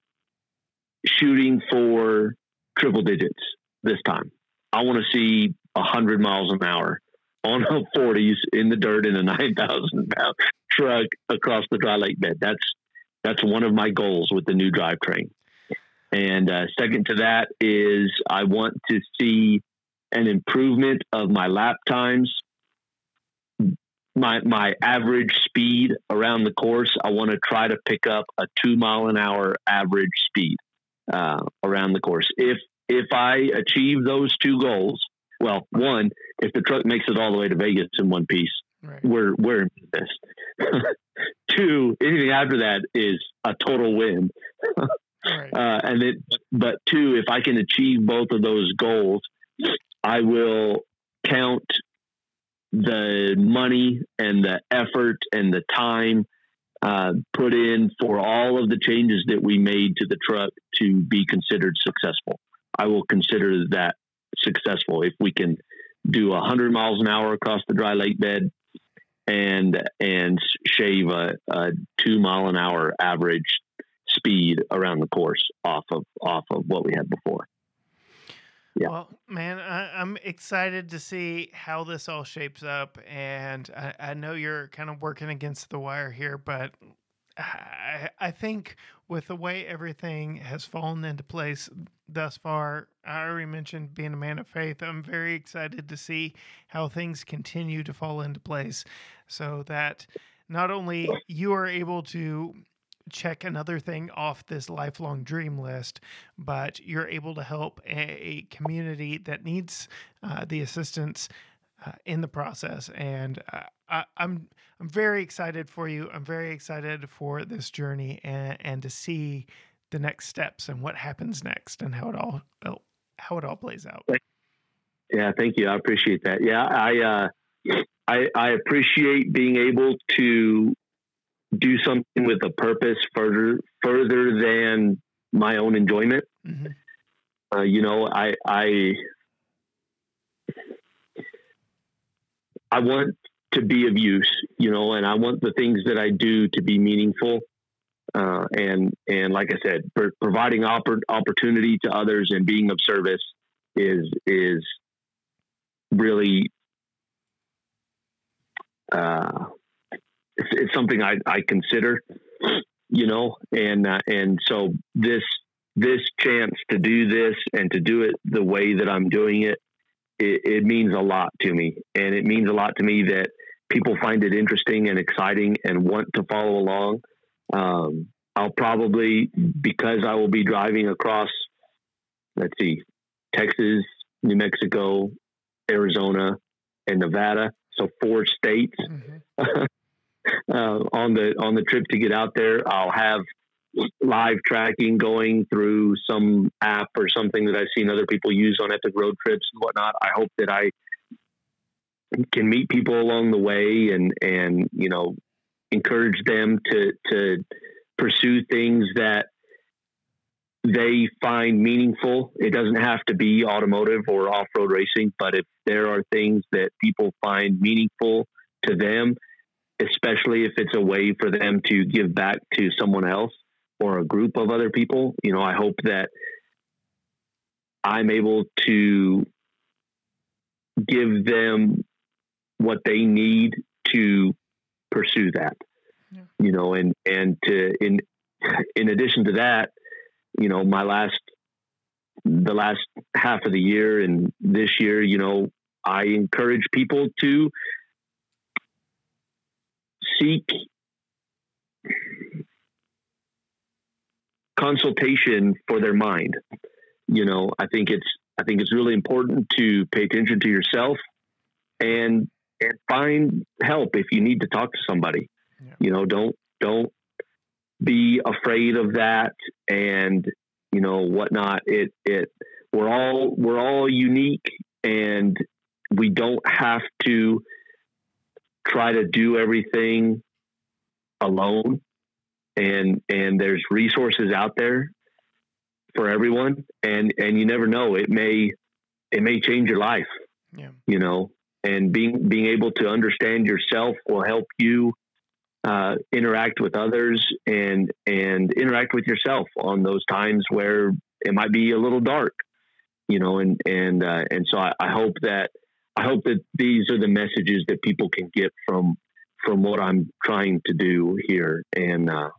shooting for triple digits this time. I want to see hundred miles an hour on a 40s in the dirt in a [laughs] 9,000 pound truck across the dry lake bed. That's that's one of my goals with the new drivetrain. And uh, second to that is I want to see an improvement of my lap times my my average speed around the course. I want to try to pick up a two mile an hour average speed uh, around the course. If if I achieve those two goals, well, one, if the truck makes it all the way to Vegas in one piece, Right. we're we're in this. [laughs] two, anything after that is a total win. Right. [laughs] Uh, and it, but two, if I can achieve both of those goals, I will count the money and the effort and the time uh, put in for all of the changes that we made to the truck to be considered successful. I will consider that successful if we can do 100 miles an hour across the dry lake bed and and shave a, a two mile an hour average speed around the course off of off of what we had before. Yeah. Well, man, I, am excited to see how this all shapes up, and I, I know you're kind of working against the wire here, but I, I think with the way everything has fallen into place thus far, I already mentioned being a man of faith. I'm very excited to see how things continue to fall into place so that not only you are able to check another thing off this lifelong dream list, but you're able to help a community that needs uh, the assistance uh, in the process. And uh, I, I'm I'm very excited for you. I'm very excited for this journey and, and to see the next steps and what happens next and how it all how it all plays out. Yeah, thank you. I appreciate that. Yeah, I uh, I, I appreciate being able to do something with a purpose further further than my own enjoyment. Mm-hmm. Uh, you know, I I I want to be of use, you know, and I want the things that I do to be meaningful. Uh, and and like I said, providing oppor- opportunity to others and being of service is is really uh, it's, it's something I, I consider, you know, and uh, and so this this chance to do this and to do it the way that I'm doing it, it, it means a lot to me, and it means a lot to me that people find it interesting and exciting and want to follow along. Um, I'll probably because I will be driving across, let's see, Texas, New Mexico, Arizona, and Nevada. So four states. Mm-hmm. [laughs] uh, on the on the trip to get out there. I'll have live tracking going through some app or something that I've seen other people use on epic road trips and whatnot. I hope that I can meet people along the way and and you know encourage them to to pursue things that they find meaningful. It doesn't have to be automotive or off road racing, but if there are things that people find meaningful to them especially if it's a way for them to give back to someone else or a group of other people. You know, I hope that I'm able to give them what they need to pursue that. Yeah. You know, and and to in in addition to that, you know, my last the last half of the year and this year, you know, I encourage people to seek consultation for their mind. You know, I think it's I think it's really important to pay attention to yourself and and find help if you need to talk to somebody. Yeah. You know, don't don't be afraid of that and you know whatnot. It it we're all we're all unique and we don't have to try to do everything alone and and there's resources out there for everyone and and you never know it may it may change your life yeah. you know and being being able to understand yourself will help you uh, interact with others and and interact with yourself on those times where it might be a little dark you know and and uh, and so I, I hope that I hope that these are the messages that people can get from from what I'm trying to do here, and uh,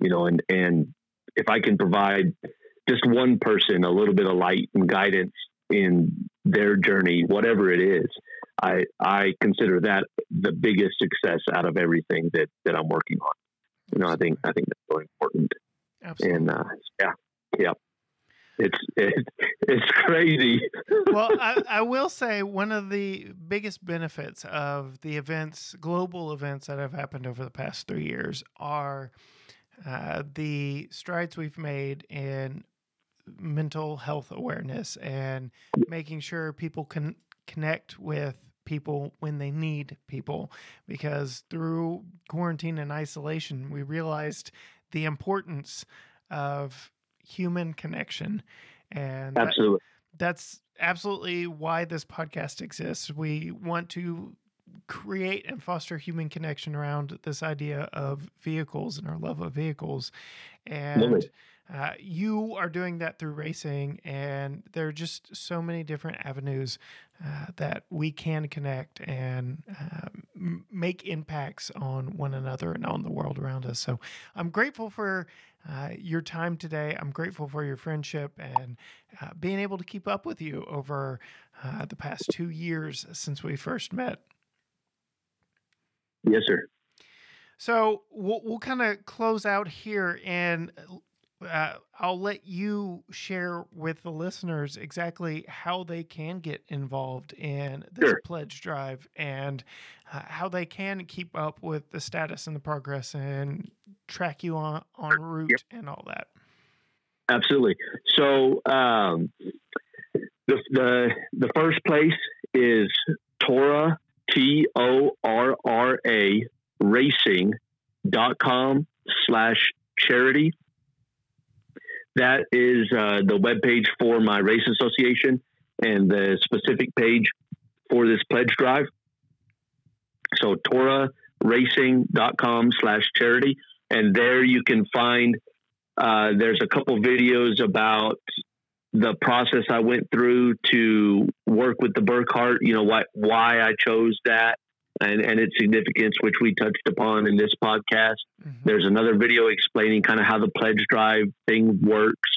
you know, and and if I can provide just one person a little bit of light and guidance in their journey, whatever it is, I I consider that the biggest success out of everything that that I'm working on. You know, I think I think that's really important. Absolutely. And uh, yeah, yeah it's it, it's crazy. [laughs] well, I, I will say one of the biggest benefits of the events, global events that have happened over the past three years, are uh, the strides we've made in mental health awareness and making sure people can connect with people when they need people because through quarantine and isolation we realized the importance of human connection. And absolutely. that's absolutely why this podcast exists. We want to create and foster human connection around this idea of vehicles and our love of vehicles. And uh, you are doing that through racing, and there are just so many different avenues uh, that we can connect and uh, m- make impacts on one another and on the world around us. So I'm grateful for uh, your time today. I'm grateful for your friendship and uh, being able to keep up with you over uh, the past two years since we first met. Yes, sir. So we'll, we'll kind of close out here and uh, I'll let you share with the listeners exactly how they can get involved in this sure. pledge drive and uh, how they can keep up with the status and the progress and track you on on route yep. and all that. Absolutely. So um, the the the first place is Torra T O R R A racing dot com slash charity that is uh, the web page for my race association and the specific page for this pledge drive. So torraracing.com slash charity. And there you can find, uh, there's a couple videos about the process I went through to work with the Burkhart, you know, why, why I chose that and, and its significance, which we touched upon in this podcast. Mm-hmm. There's another video explaining kind of how the pledge drive thing works.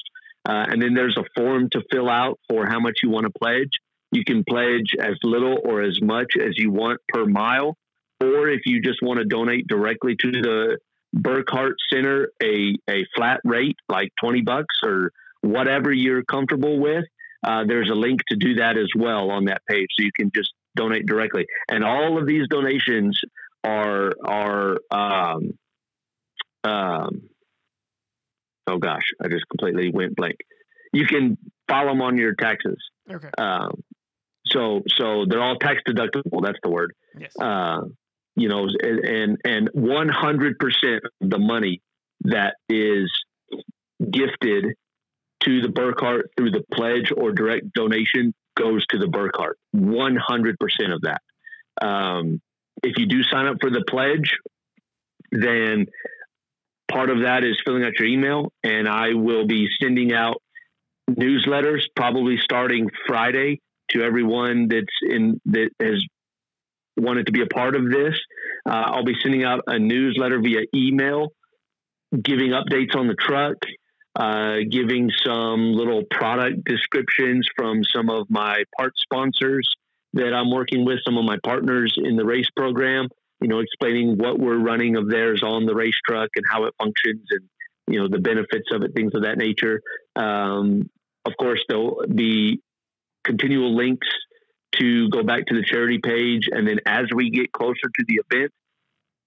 Uh, and then there's a form to fill out for how much you want to pledge. You can pledge as little or as much as you want per mile. Or if you just want to donate directly to the Burkhart Center, a, a flat rate like 20 bucks or whatever you're comfortable with, uh, there's a link to do that as well on that page. So you can just donate directly. And all of these donations are are um, um, oh gosh, I just completely went blank. You can file them on your taxes. Okay. Um, so so they're all tax deductible. That's the word. Yes. Uh, you know, and and one hundred percent of the money that is gifted to the Burkhart through the pledge or direct donation goes to the Burkhart. 100% of that. Um, if you do sign up for the pledge, then part of that is filling out your email, and I will be sending out newsletters probably starting Friday to everyone that's in that has wanted to be a part of this. Uh, I'll be sending out a newsletter via email, giving updates on the truck, uh, giving some little product descriptions from some of my part sponsors that I'm working with, some of my partners in the race program, you know, explaining what we're running of theirs on the race truck and how it functions and, you know, the benefits of it, things of that nature. Um, of course, there'll be continual links to go back to the charity page. And then as we get closer to the event,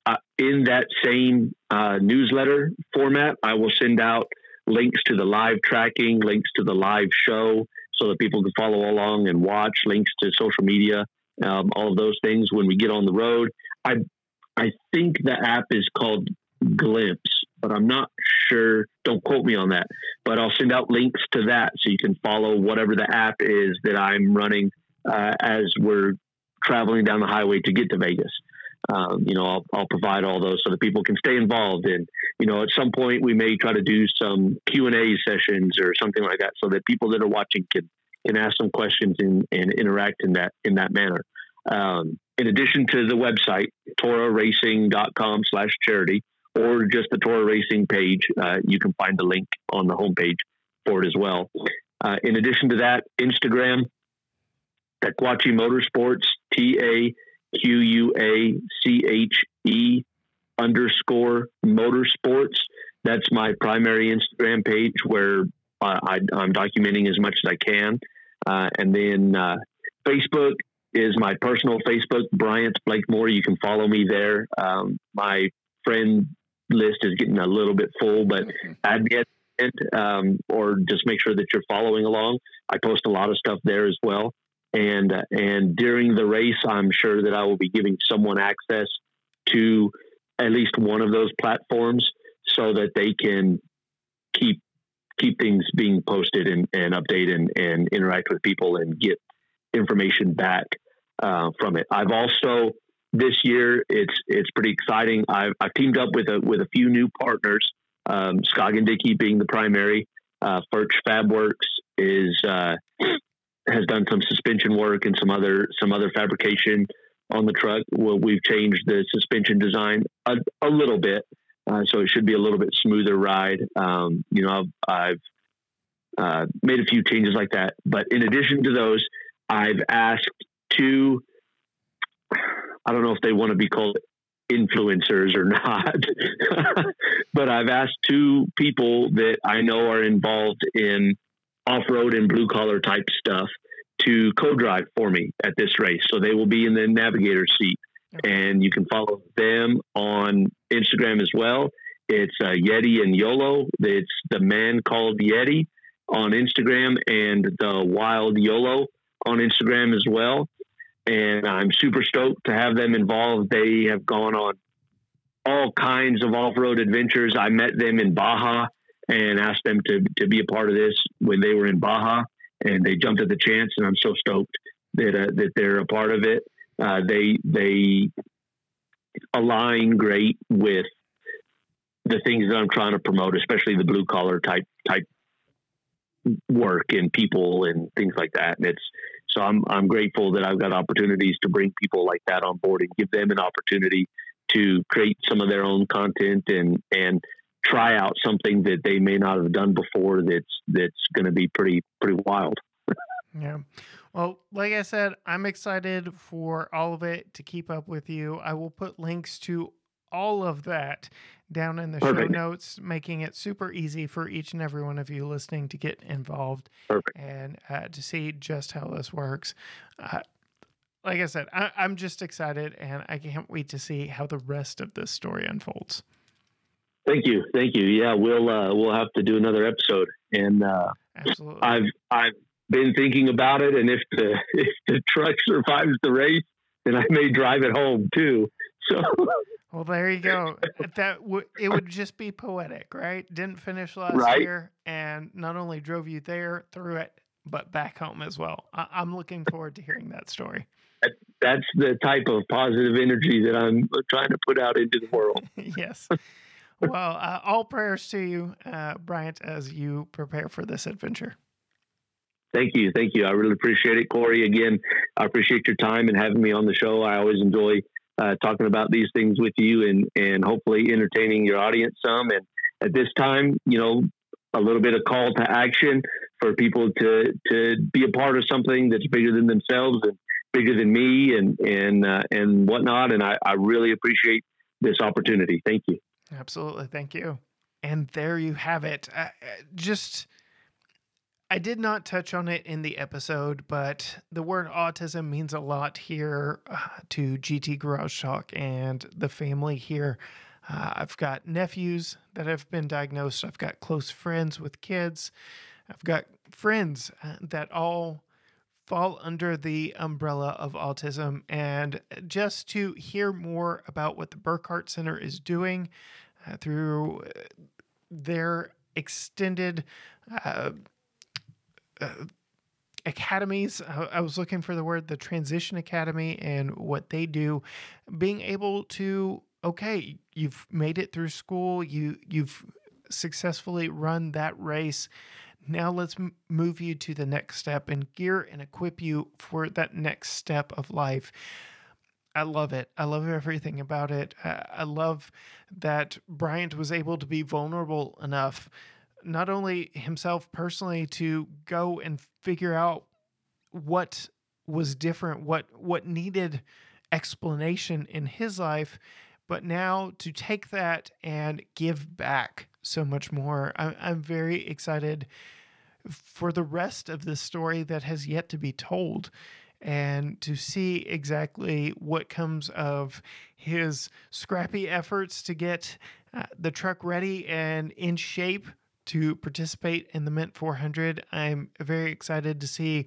uh, in that same uh, newsletter format, I will send out links to the live tracking, links to the live show so that people can follow along and watch, links to social media, um, all of those things when we get on the road. I I think the app is called Glympse, but I'm not sure. Don't quote me on that. But I'll send out links to that so you can follow whatever the app is that I'm running uh, as we're traveling down the highway to get to Vegas um, you know, I'll, I'll provide all those so that people can stay involved. And you know, at some point we may try to do some Q and A sessions or something like that, so that people that are watching can can ask some questions and, and interact in that in that manner. Um, in addition to the website, torraracing.com slash charity, or just the Torra Racing page, uh, you can find the link on the homepage for it as well. Uh, in addition to that, Instagram, Taquache Motorsports, T A Q U A C H E underscore motorsports. That's my primary Instagram page where I, am documenting as much as I can. Uh, and then uh, Facebook is my personal Facebook, Bryant Blakemore. You can follow me there. Um, my friend list is getting a little bit full, but mm-hmm. add me at um, or just make sure that you're following along. I post a lot of stuff there as well and and during the race, I'm sure that I will be giving someone access to at least one of those platforms so that they can keep keep things being posted and, and update and, and interact with people and get information back uh, from it. I've also this year it's it's pretty exciting. I've, I've teamed up with a with a few new partners. Um, Scoggin Dickey being the primary. Uh, Furch Fabworks is uh, has done some suspension work and some other some other fabrication on the truck. Well, we've changed the suspension design a, a little bit, uh, so it should be a little bit smoother ride. Um, you know, I've, I've uh, made a few changes like that. But in addition to those, I've asked two. I don't know if they want to be called influencers or [laughs] not, but I've asked two people that I know are involved in off road and blue collar type stuff to co drive for me at this race. So they will be in the navigator seat. And you can follow them on Instagram as well. It's uh, Yeti and YOLO. It's the man called Yeti on Instagram and the Wild YOLO on Instagram as well. And I'm super stoked to have them involved. They have gone on all kinds of off road adventures. I met them in Baja and asked them to, to be a part of this when they were in Baja, and they jumped at the chance. And I'm so stoked that uh, that they're a part of it. Uh, they they align great with the things that I'm trying to promote, especially the blue collar type type work and people and things like that. And it's so I'm I'm grateful that I've got opportunities to bring people like that on board and give them an opportunity to create some of their own content and and try out something that they may not have done before that's that's going to be pretty pretty wild. [laughs] yeah. Well, like I said, I'm excited for all of it to keep up with you. I will put links to all of that down in the Perfect. show notes, making it super easy for each and every one of you listening to get involved Perfect. and uh, to see just how this works. Uh, like I said, I, am just excited and I can't wait to see how the rest of this story unfolds. Thank you, thank you. Yeah, we'll uh, we'll have to do another episode, and uh, Absolutely. I've I've been thinking about it, and if the [laughs] if the truck survives the race, then I may drive it home too. So well, there you go. [laughs] that w- it would just be poetic, right? Didn't finish last right? year, and not only drove you there through it, but back home as well. I- am looking forward to hearing that story. That's the type of positive energy that I'm trying to put out into the world. [laughs] yes. Well, uh, all prayers to you, uh, Bryant, as you prepare for this adventure. Thank you. Thank you. I really appreciate it, Corey. Again, I appreciate your time and having me on the show. I always enjoy uh, talking about these things with you and, and hopefully entertaining your audience some. And at this time, you know, a little bit of call to action for people to, to be a part of something that's bigger than themselves and bigger than me and, and, uh, and whatnot. And I, I really appreciate this opportunity. Thank you. Absolutely. Thank you. And there you have it. Uh, just I did not touch on it in the episode, but the word autism means a lot here uh, to GT Garage Talk and the family here. Uh, I've got nephews that have been diagnosed. I've got close friends with kids. I've got friends uh, that all fall under the umbrella of autism. And just to hear more about what the Burkhart Center is doing through their extended uh, uh, academies. I was looking for the word, the Transition Academy, and what they do. Being able to, okay, you've made it through school, you you've successfully run that race. Now let's m- move you to the next step and gear and equip you for that next step of life. I love it. I love everything about it. I love that Bryant was able to be vulnerable enough not only himself personally to go and figure out what was different, what what needed explanation in his life, but now to take that and give back so much more. I'm, I'm very excited for the rest of the story that has yet to be told and to see exactly what comes of his scrappy efforts to get uh, the truck ready and in shape to participate in the Mint 400. I'm very excited to see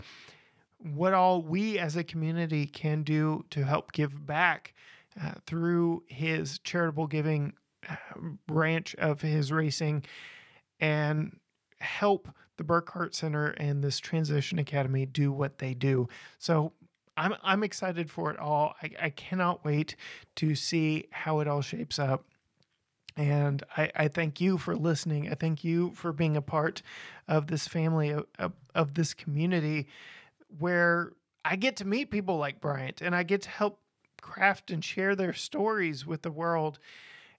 what all we as a community can do to help give back uh, through his charitable giving uh, branch of his racing and help the Burkhart Center and this Transition Academy do what they do. So I'm I'm excited for it all. I, I cannot wait to see how it all shapes up. And I, I thank you for listening. I thank you for being a part of this family, of, of, this community where I get to meet people like Bryant and I get to help craft and share their stories with the world.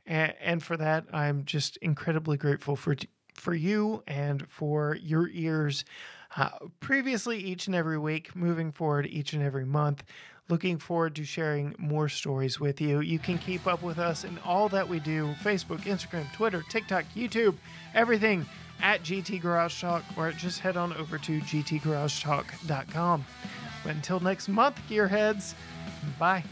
And, and for that, I'm just incredibly grateful for for you and for your ears. Uh, previously, each and every week, moving forward, each and every month. Looking forward to sharing more stories with you. You can keep up with us in all that we do Facebook, Instagram, Twitter, TikTok, YouTube, everything at GT Garage Talk, or just head on over to gtgaragetalk.com. But until next month, gearheads, bye.